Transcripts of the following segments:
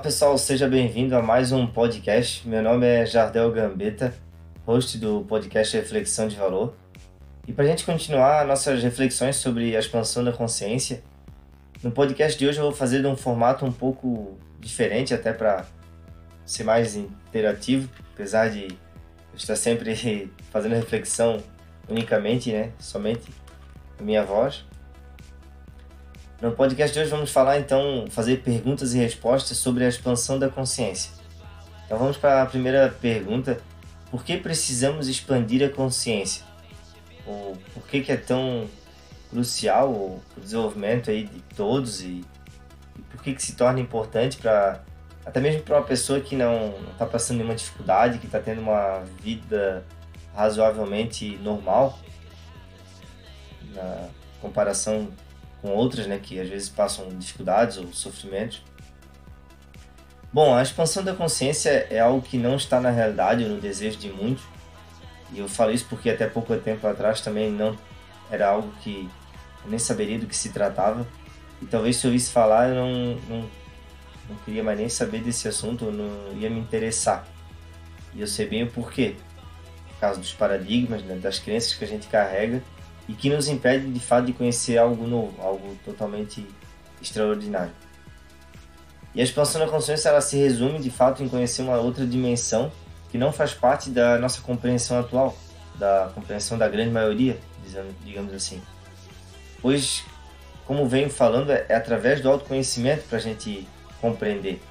pessoal, seja bem-vindo a mais um podcast. Meu nome é Jardel Gambetta, host do podcast Reflexão de Valor. E para a gente continuar nossas reflexões sobre a expansão da consciência, no podcast de hoje eu vou fazer de um formato um pouco diferente, até para ser mais interativo, apesar de eu estar sempre fazendo reflexão unicamente, né, somente a minha voz. No podcast de hoje vamos falar então, fazer perguntas e respostas sobre a expansão da consciência. Então vamos para a primeira pergunta: por que precisamos expandir a consciência? Ou por que, que é tão crucial o desenvolvimento aí de todos e, e por que, que se torna importante para até mesmo para uma pessoa que não está passando nenhuma dificuldade, que está tendo uma vida razoavelmente normal na comparação com outras, né, que às vezes passam dificuldades ou sofrimentos. Bom, a expansão da consciência é algo que não está na realidade ou no desejo de muitos. E eu falo isso porque até pouco tempo atrás também não era algo que eu nem saberia do que se tratava. E talvez se eu ouvisse falar, eu não, não, não queria mais nem saber desse assunto, não ia me interessar. E eu sei bem o porquê. Por causa dos paradigmas, né, das crenças que a gente carrega e que nos impede de fato de conhecer algo novo, algo totalmente extraordinário. E a expansão da consciência ela se resume de fato em conhecer uma outra dimensão que não faz parte da nossa compreensão atual, da compreensão da grande maioria, digamos assim. Pois, como venho falando, é através do autoconhecimento para a gente compreender.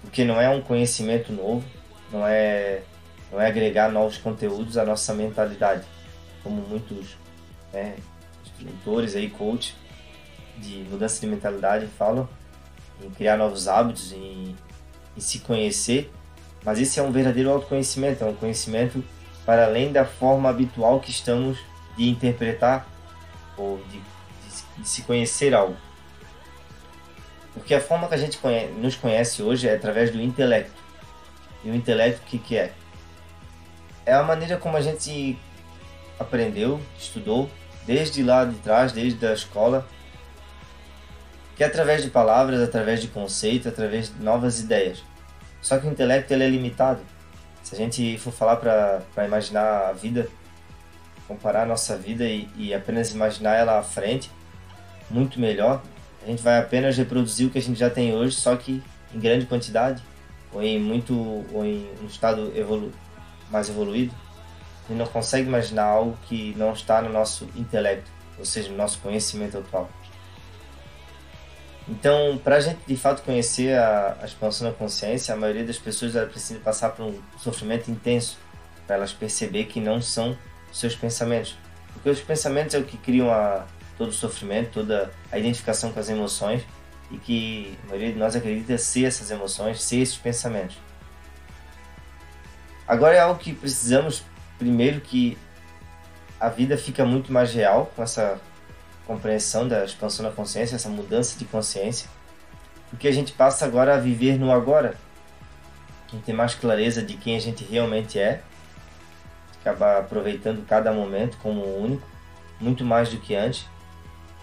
Porque não é um conhecimento novo, não é, não é agregar novos conteúdos à nossa mentalidade, como muitos né, mentores aí, coach de mudança de mentalidade falam em criar novos hábitos, em, em se conhecer, mas esse é um verdadeiro autoconhecimento, é um conhecimento para além da forma habitual que estamos de interpretar ou de, de, de se conhecer algo. Porque a forma que a gente conhece, nos conhece hoje é através do intelecto. E o intelecto, o que, que é? É a maneira como a gente aprendeu, estudou, desde lá de trás, desde a escola, que é através de palavras, através de conceitos, através de novas ideias. Só que o intelecto ele é limitado. Se a gente for falar para imaginar a vida, comparar a nossa vida e, e apenas imaginar ela à frente, muito melhor, a gente vai apenas reproduzir o que a gente já tem hoje, só que em grande quantidade ou em muito ou em um estado evolu mais evoluído e não consegue imaginar algo que não está no nosso intelecto, ou seja, no nosso conhecimento atual. Então, para a gente de fato conhecer a, a, expansão da consciência, a maioria das pessoas precisa passar por um sofrimento intenso para elas perceber que não são seus pensamentos. Porque os pensamentos é o que criam a, todo o sofrimento, toda a identificação com as emoções e que a maioria de nós acredita ser essas emoções, ser esses pensamentos. Agora é algo que precisamos primeiro que a vida fica muito mais real com essa compreensão da expansão da consciência, essa mudança de consciência, porque a gente passa agora a viver no agora. A gente tem mais clareza de quem a gente realmente é, acaba aproveitando cada momento como único, muito mais do que antes.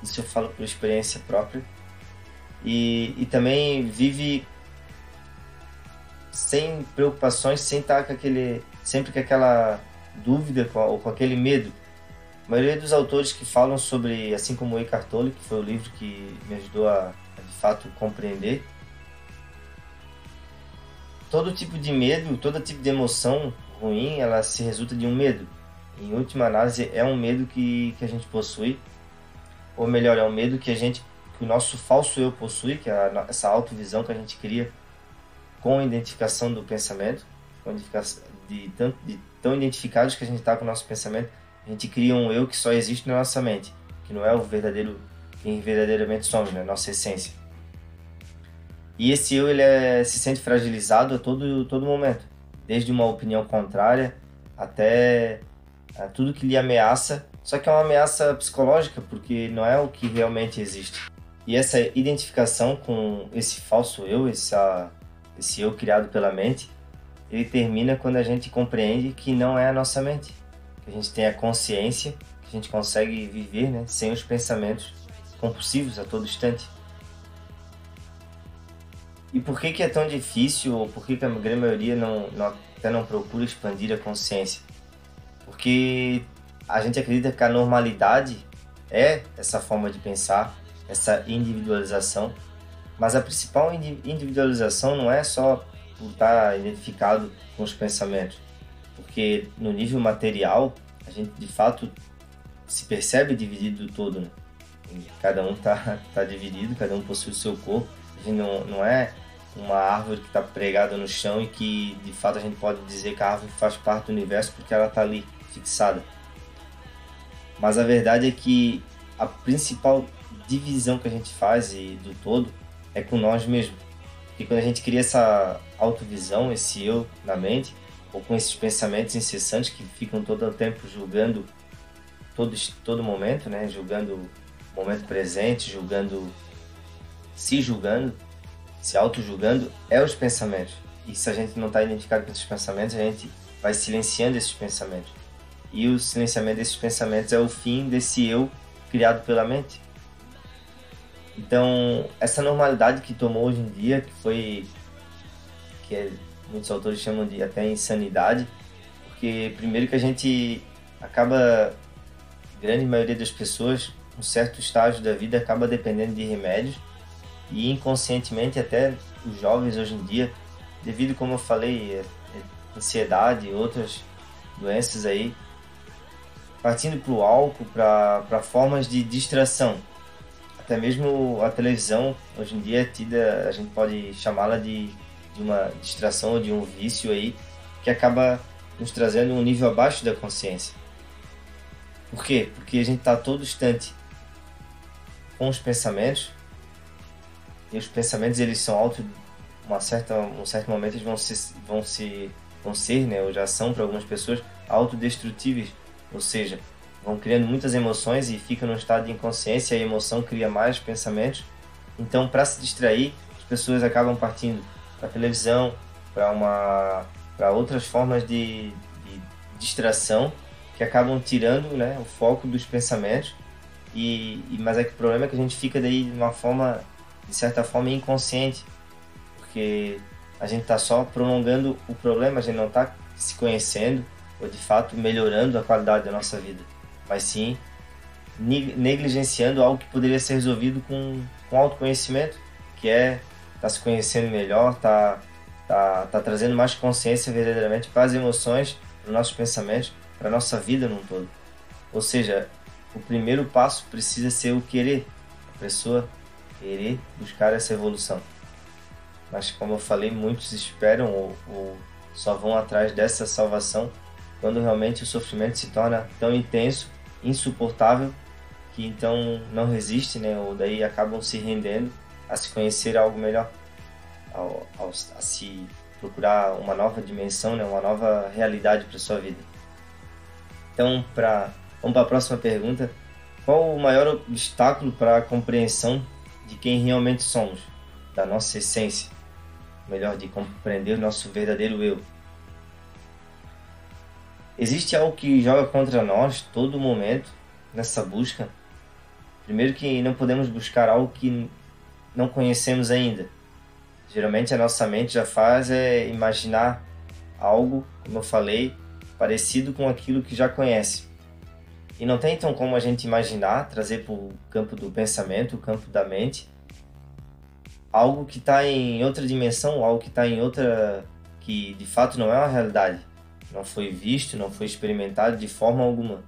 Isso eu falo por experiência própria. E, e também vive sem preocupações, sem estar com aquele, sempre com aquela dúvida ou com aquele medo. A maioria dos autores que falam sobre, assim como o Eckhart Tolle, que foi o livro que me ajudou a, a de fato compreender, todo tipo de medo, todo tipo de emoção ruim, ela se resulta de um medo. Em última análise, é um medo que, que a gente possui, ou melhor, é um medo que a gente, que o nosso falso eu possui, que é a, essa autovisão que a gente cria com a identificação do pensamento, com a de, de tão identificados que a gente está com o nosso pensamento, a gente cria um eu que só existe na nossa mente, que não é o verdadeiro, quem verdadeiramente somos, né? Nossa essência. E esse eu ele é, se sente fragilizado a todo, todo momento, desde uma opinião contrária até a tudo que lhe ameaça, só que é uma ameaça psicológica, porque não é o que realmente existe. E essa identificação com esse falso eu, essa, esse eu criado pela mente, ele termina quando a gente compreende que não é a nossa mente, que a gente tem a consciência, que a gente consegue viver né, sem os pensamentos compulsivos a todo instante. E por que, que é tão difícil, ou por que, que a grande maioria não, não, até não procura expandir a consciência? Porque a gente acredita que a normalidade é essa forma de pensar, essa individualização, mas a principal individualização não é só por estar identificado com os pensamentos, porque no nível material a gente de fato se percebe dividido do todo, né? Cada um está tá dividido, cada um possui o seu corpo. A gente não, não é uma árvore que está pregada no chão e que de fato a gente pode dizer que a árvore faz parte do universo porque ela está ali fixada. Mas a verdade é que a principal divisão que a gente faz e do todo é com nós mesmos. Porque quando a gente cria essa autovisão, esse eu na mente, ou com esses pensamentos incessantes que ficam todo o tempo julgando todo, todo momento, né? julgando o momento presente, julgando, se julgando, se auto-julgando, é os pensamentos. E se a gente não está identificado com esses pensamentos, a gente vai silenciando esses pensamentos. E o silenciamento desses pensamentos é o fim desse eu criado pela mente. Então, essa normalidade que tomou hoje em dia, que foi que é, muitos autores chamam de até insanidade, porque primeiro que a gente acaba grande maioria das pessoas, um certo estágio da vida acaba dependendo de remédios e inconscientemente até os jovens hoje em dia, devido como eu falei, ansiedade e outras doenças aí, partindo para o álcool, para formas de distração. Até mesmo a televisão, hoje em dia, é tida, a gente pode chamá-la de, de uma distração ou de um vício aí, que acaba nos trazendo um nível abaixo da consciência. Por quê? Porque a gente está todo instante com os pensamentos, e os pensamentos eles são auto uma certa um certo momento eles vão se vão se vão ser né ou já são para algumas pessoas autodestrutíveis ou seja, vão criando muitas emoções e ficam num estado de inconsciência e a emoção cria mais pensamentos. Então, para se distrair, as pessoas acabam partindo para televisão, para uma para outras formas de, de, distração que acabam tirando né, o foco dos pensamentos. E, e, mas é que o problema é que a gente fica daí de uma forma, de certa forma, inconsciente, porque a gente está só prolongando o problema, a gente não está se conhecendo, ou de fato melhorando a qualidade da nossa vida, mas sim negligenciando algo que poderia ser resolvido com, com autoconhecimento, que é tá se conhecendo melhor, tá, tá, tá trazendo mais consciência verdadeiramente para as emoções, para os nossos pensamentos, para a nossa vida num todo. Ou seja, o primeiro passo precisa ser o querer, a pessoa querer buscar essa evolução. Mas como eu falei, muitos esperam ou, ou só vão atrás dessa salvação quando realmente o sofrimento se torna tão intenso, insuportável, que então não resiste, né? Ou daí acabam se rendendo a se conhecer algo melhor, ao, ao, a se procurar uma nova dimensão, né? Uma nova realidade para sua vida. Então, para vamos para a próxima pergunta. Qual o maior obstáculo para a compreensão de quem realmente somos, da nossa essência, melhor de compreender o nosso verdadeiro eu? Existe algo que joga contra nós todo momento nessa busca. Primeiro que não podemos buscar algo que não conhecemos ainda. Geralmente a nossa mente já faz é imaginar algo, como eu falei, parecido com aquilo que já conhece. E não tem então como a gente imaginar, trazer para o campo do pensamento, o campo da mente, algo que está em outra dimensão, algo que está em outra. que de fato não é uma realidade não foi visto, não foi experimentado de forma alguma.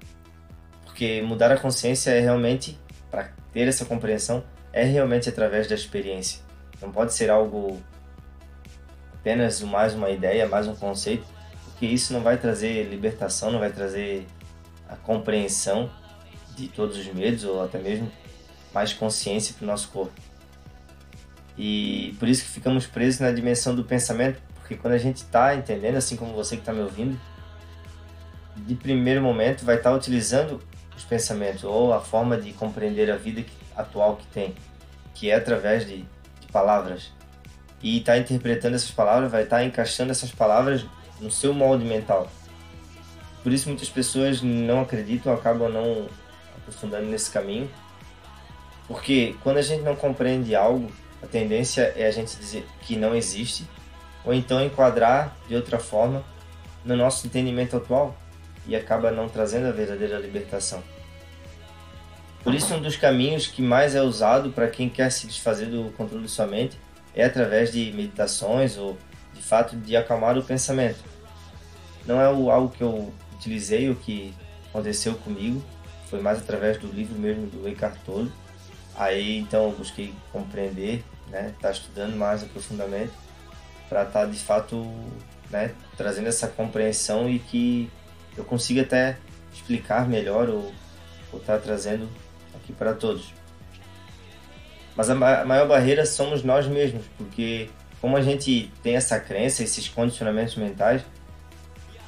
Porque mudar a consciência é realmente, para ter essa compreensão, é realmente através da experiência. Não pode ser algo apenas mais uma ideia, mais um conceito, porque isso não vai trazer libertação, não vai trazer a compreensão de todos os medos ou até mesmo mais consciência para o nosso corpo. E por isso que ficamos presos na dimensão do pensamento, porque quando a gente está entendendo, assim como você que está me ouvindo, de primeiro momento vai estar tá utilizando os pensamentos ou a forma de compreender a vida atual que tem, que é através de, de palavras. E está interpretando essas palavras, vai estar tá encaixando essas palavras no seu molde mental. Por isso muitas pessoas não acreditam, acabam não aprofundando nesse caminho, porque quando a gente não compreende algo, a tendência é a gente dizer que não existe, ou então enquadrar de outra forma no nosso entendimento atual e acaba não trazendo a verdadeira libertação. Por isso, um dos caminhos que mais é usado para quem quer se desfazer do controle de sua mente é através de meditações ou, de fato, de acalmar o pensamento. Não é algo que eu utilizei, o que aconteceu comigo, foi mais através do livro mesmo do Eckhart Tolle. Aí, então, eu busquei compreender, né, tá estudando mais aprofundamento para estar, tá, de fato, né, trazendo essa compreensão e que eu consiga até explicar melhor ou estar tá trazendo aqui para todos. Mas a maior barreira somos nós mesmos, porque como a gente tem essa crença, esses condicionamentos mentais,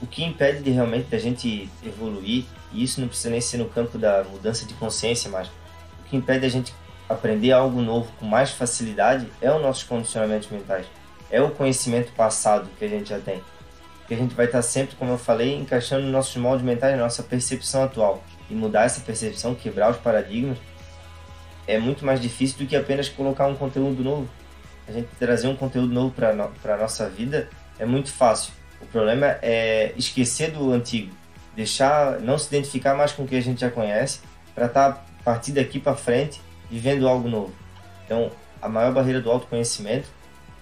o que impede de realmente da gente evoluir, e isso não precisa nem ser no campo da mudança de consciência, mas o que impede a gente aprender algo novo com mais facilidade é os nossos condicionamentos mentais, é o conhecimento passado que a gente já tem. Que a gente vai estar sempre, como eu falei, encaixando nossos moldes mentais na nossa percepção atual e mudar essa percepção, quebrar os paradigmas, é muito mais difícil do que apenas colocar um conteúdo novo. A gente trazer um conteúdo novo para no, a nossa vida é muito fácil. O problema é esquecer do antigo, deixar, não se identificar mais com o que a gente já conhece, para estar tá, a partir daqui para frente vivendo algo novo. Então, a maior barreira do autoconhecimento,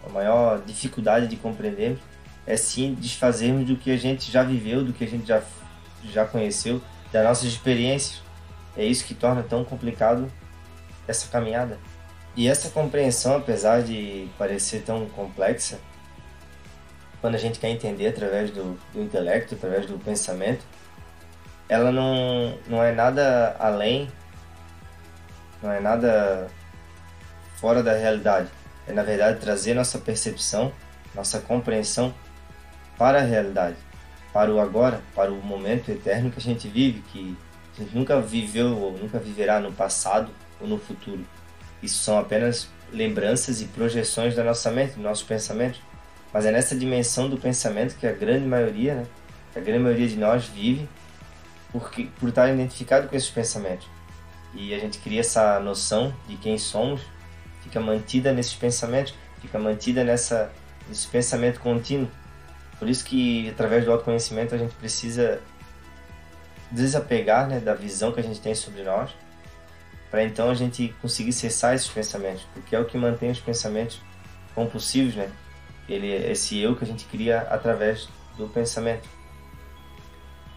a maior dificuldade de compreendermos, é sim desfazermos do que a gente já viveu, do que a gente já, já conheceu, das nossas experiências. É isso que torna tão complicado essa caminhada. E essa compreensão, apesar de parecer tão complexa, quando a gente quer entender através do, do intelecto, através do pensamento, ela não, não é nada além, não é nada fora da realidade. É, na verdade, trazer nossa percepção, nossa compreensão para a realidade para o agora, para o momento eterno que a gente vive, que a gente nunca viveu ou nunca viverá no passado ou no futuro. Isso são apenas lembranças e projeções da nossa mente, do nosso pensamento. Mas é nessa dimensão do pensamento que a grande maioria, né, a grande maioria de nós vive porque, por estar identificado com esses pensamentos. E a gente cria essa noção de quem somos, fica mantida nesses pensamentos, fica mantida nessa, nesse pensamento contínuo por isso que através do autoconhecimento a gente precisa desapegar né, da visão que a gente tem sobre nós, para então a gente conseguir cessar esses pensamentos, porque é o que mantém os pensamentos compulsivos, né? Ele, esse eu que a gente cria através do pensamento.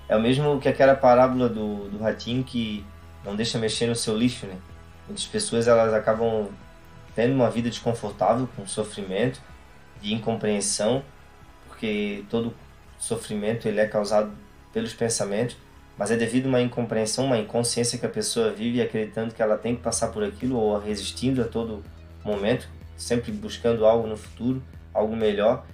É o mesmo que aquela parábola do, do ratinho que não deixa mexer no seu lixo, né? Muitas pessoas elas acabam tendo uma vida desconfortável, com sofrimento, de incompreensão, porque todo sofrimento ele é causado pelos pensamentos, mas é devido a uma incompreensão, uma inconsciência que a pessoa vive acreditando que ela tem que passar por aquilo ou resistindo a todo momento, sempre buscando algo no futuro, algo melhor.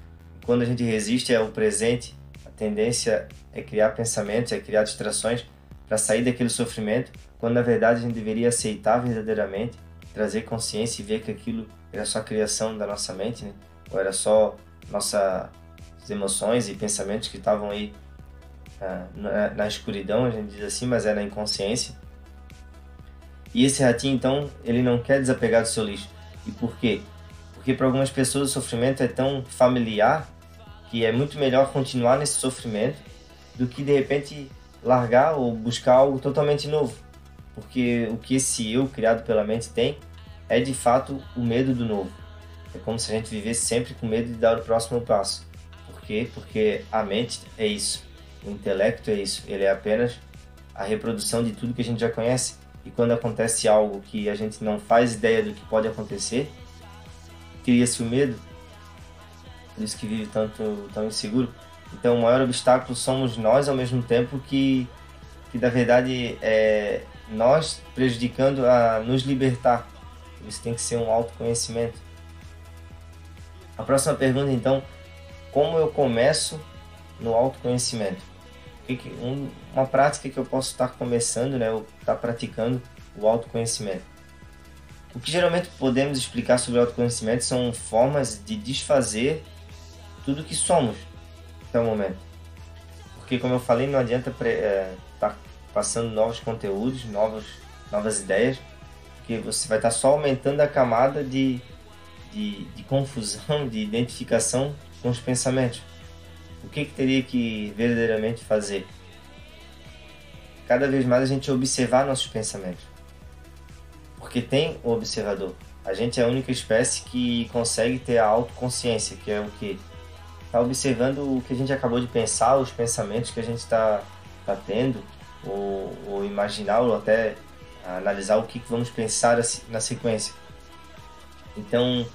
Quando a gente resiste ao presente, a tendência é criar pensamentos, é criar distrações para sair daquele sofrimento, quando na verdade a gente deveria aceitar verdadeiramente, trazer consciência e ver que aquilo era só criação da nossa mente, né? ou era só nossa emoções e pensamentos que estavam aí uh, na, na, escuridão, a gente diz assim, mas na inconsciência. E esse ratinho, então, ele não quer desapegar do seu lixo. E por quê? Porque para algumas pessoas o sofrimento é tão familiar que é muito melhor continuar nesse sofrimento do que de repente largar ou buscar algo totalmente novo. Porque o que esse eu criado pela mente tem é de fato o medo do novo. É como se a gente vivesse sempre com medo de dar o próximo passo quê? Porque a mente é isso, o intelecto é isso, ele é apenas a reprodução de tudo que a gente já conhece. E quando acontece algo que a gente não faz ideia do que pode acontecer, cria-se o medo. Por isso que vive tanto tão inseguro. Então, o maior obstáculo somos nós, ao mesmo tempo que, que na verdade, é nós prejudicando a nos libertar. Isso tem que ser um autoconhecimento. A próxima pergunta, então, como eu começo no autoconhecimento. Uma prática que eu posso estar começando, né, ou estar praticando o autoconhecimento. O que geralmente podemos explicar sobre autoconhecimento são formas de desfazer tudo que somos até o momento. Porque, como eu falei, não adianta estar é, tá passando novos conteúdos, novos, novas ideias, porque você vai estar só aumentando a camada de, de, de confusão, de identificação com os pensamentos. O que, que teria que verdadeiramente fazer? Cada vez mais a gente observar nossos pensamentos. Porque tem o observador. A gente é a única espécie que consegue ter a autoconsciência, que é o que? Está observando o que a gente acabou de pensar, os pensamentos que a gente está tá tendo, ou, ou imaginar, ou até analisar o que, vamos pensar na sequência. Então,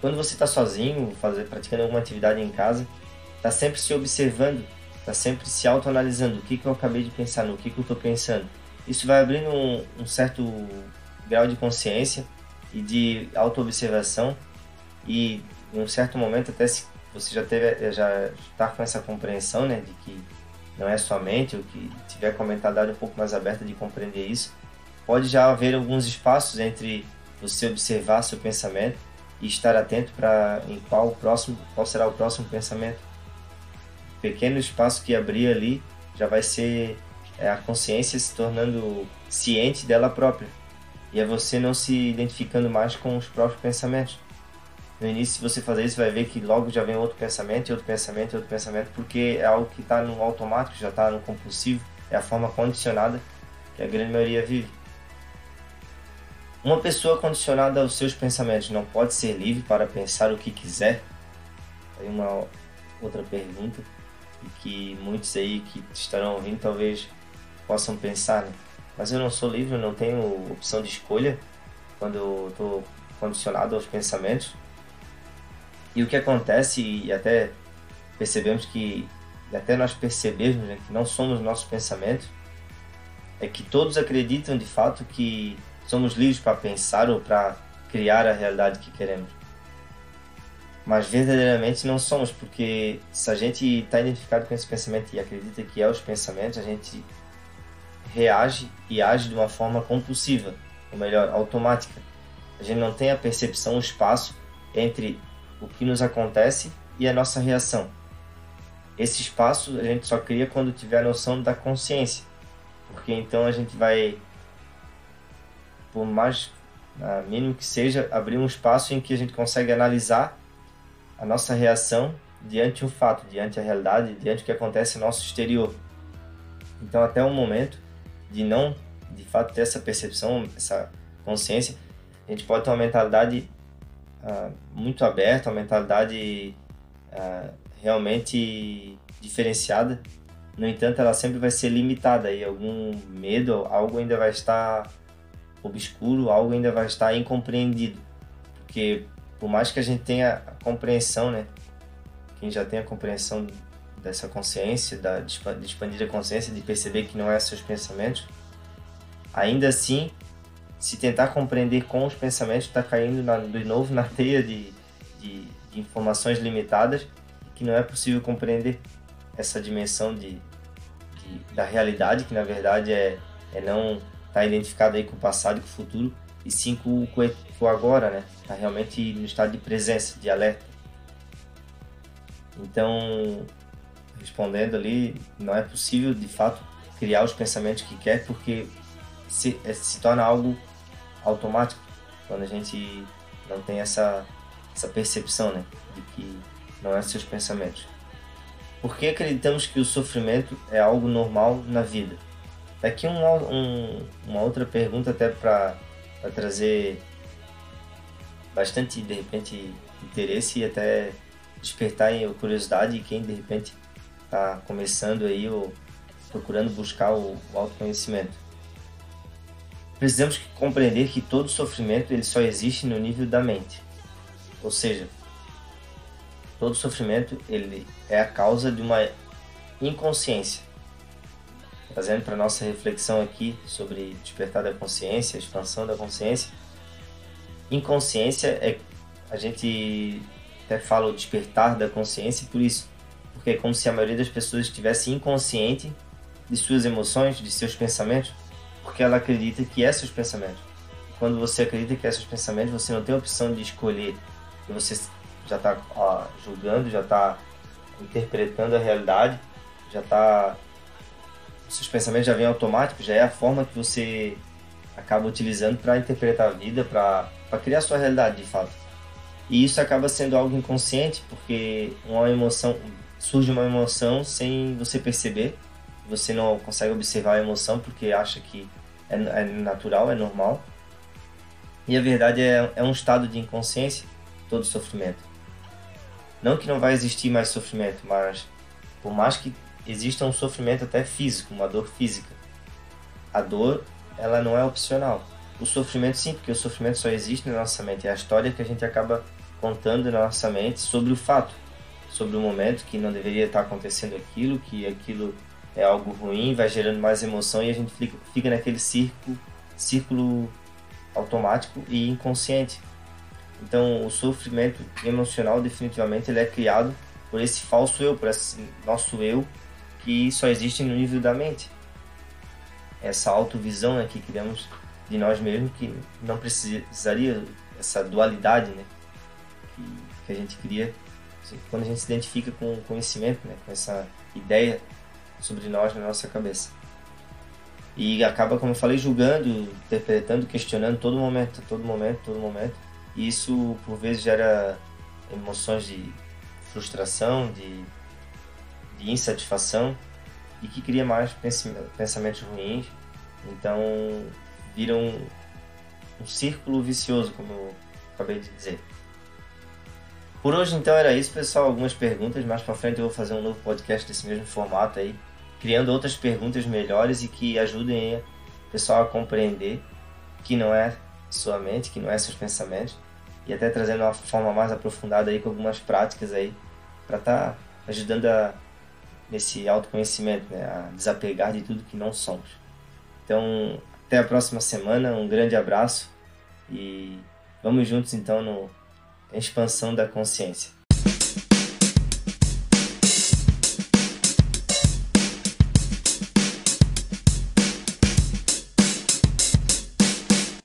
quando você está sozinho, fazer, praticando alguma atividade em casa, está sempre se observando, está sempre se autoanalisando. O que, que eu acabei de pensar, no que, que eu estou pensando. Isso vai abrindo um, um certo grau de consciência e de autoobservação e em um certo momento até se você já teve já está com essa compreensão né de que não é somente o que tiver com a mentalidade um pouco mais aberta de compreender isso pode já haver alguns espaços entre você observar seu pensamento e estar atento para em qual próximo qual será o próximo pensamento o pequeno espaço que abrir ali já vai ser é, a consciência se tornando ciente dela própria e é você não se identificando mais com os próprios pensamentos. No início, se você fazer isso, vai ver que logo já vem outro pensamento, outro pensamento, outro pensamento, porque é algo que está no automático, já está no compulsivo, é a forma condicionada que a grande maioria vive. Uma pessoa condicionada aos seus pensamentos não pode ser livre para pensar o que quiser? Aí uma outra pergunta que muitos aí que estarão ouvindo talvez possam pensar, né? mas eu não sou livre, eu não tenho opção de escolha quando eu estou condicionado aos pensamentos. E o que acontece, e até percebemos que, até nós percebemos né, que não somos nossos pensamentos, é que todos acreditam de fato que somos livres para pensar ou para criar a realidade que queremos. Mas verdadeiramente não somos, porque se a gente está identificado com esse pensamento e acredita que é os pensamentos, a gente reage e age de uma forma compulsiva, ou melhor, automática. A gente não tem a percepção, o espaço entre o que nos acontece e a nossa reação. Esse espaço a gente só cria quando tiver a noção da consciência, porque então a gente vai, por mais ah, mínimo que seja, abrir um espaço em que a gente consegue analisar a nossa reação diante o fato, diante a realidade, diante o que acontece no nosso exterior. Então, até o momento, de não, de fato, ter essa percepção, essa consciência, a gente pode ter uma mentalidade uh, muito aberta, uma mentalidade uh, realmente diferenciada. No entanto, ela sempre vai ser limitada e algum medo, algo ainda vai estar obscuro, algo ainda vai estar incompreendido. Porque por mais que a gente tenha a compreensão, né? Quem já tem a compreensão dessa consciência, da, de expandir a consciência, de perceber que não é seus pensamentos, ainda assim, se tentar compreender com os pensamentos, está caindo na, de novo na teia de, de, de, informações limitadas que não é possível compreender essa dimensão de, de da realidade, que na verdade é, é não estar tá identificado aí com o passado e com o futuro, e sim com, com o agora, né? Está realmente no estado de presença, de alerta. Então, respondendo ali, não é possível de fato criar os pensamentos que quer porque se, é, se torna algo automático quando a gente não tem essa, essa percepção né, de que não é seus pensamentos. Por que acreditamos que o sofrimento é algo normal na vida? Daqui um, um, uma outra pergunta até para trazer bastante, de repente, interesse e até despertar curiosidade em quem, de repente, está começando aí ou procurando buscar o, o autoconhecimento. Precisamos compreender que todo sofrimento ele só existe no nível da mente. Ou seja, todo sofrimento ele é a causa de uma inconsciência. Trazendo para nossa reflexão aqui sobre despertar da consciência, expansão da consciência. Inconsciência é a gente até fala o despertar da consciência por isso porque é como se a maioria das pessoas estivesse inconsciente de suas emoções, de seus pensamentos, porque ela acredita que é seus pensamentos. Quando você acredita que é seus pensamentos, você não tem a opção de escolher, e você já está julgando, já está interpretando a realidade, já está seus pensamentos já vêm automáticos, já é a forma que você acaba utilizando para interpretar a vida, para criar sua realidade de fato. E isso acaba sendo algo inconsciente, porque uma emoção surge uma emoção sem você perceber. Você não consegue observar a emoção porque acha que é, é natural, é normal. E a verdade é, é um estado de inconsciência todo sofrimento. Não que não vai existir mais sofrimento, mas por mais que exista um sofrimento até físico, uma dor física, a dor ela não é opcional. O sofrimento sim, porque o sofrimento só existe na nossa mente. É a história que a gente acaba contando na nossa mente sobre o fato, sobre o momento que não deveria estar acontecendo aquilo, que aquilo é algo ruim, vai gerando mais emoção e a gente fica, fica naquele círculo, círculo automático e inconsciente. Então, o sofrimento emocional definitivamente ele é criado por esse falso eu, por esse nosso eu que só existe no nível da mente. Essa autovisão né, que criamos de nós mesmos que não precisaria essa dualidade né, que, que a gente cria quando a gente se identifica com o conhecimento, né, com essa ideia sobre nós na nossa cabeça. E acaba, como eu falei, julgando, interpretando, questionando todo momento, todo momento, todo momento. E isso, por vezes, gera emoções de frustração, de, de insatisfação e que cria mais pensamentos ruins. Então, vira um, um círculo vicioso, como eu acabei de dizer. Por hoje, então, era isso, pessoal. Algumas perguntas. Mais para frente eu vou fazer um novo podcast desse mesmo formato aí, criando outras perguntas melhores e que ajudem o pessoal a compreender que não é sua mente, que não é seus pensamentos, e até trazendo uma forma mais aprofundada aí com algumas práticas aí para estar tá ajudando a, nesse autoconhecimento, né, a desapegar de tudo que não somos. Então, até a próxima semana, um grande abraço e vamos juntos então no expansão da consciência.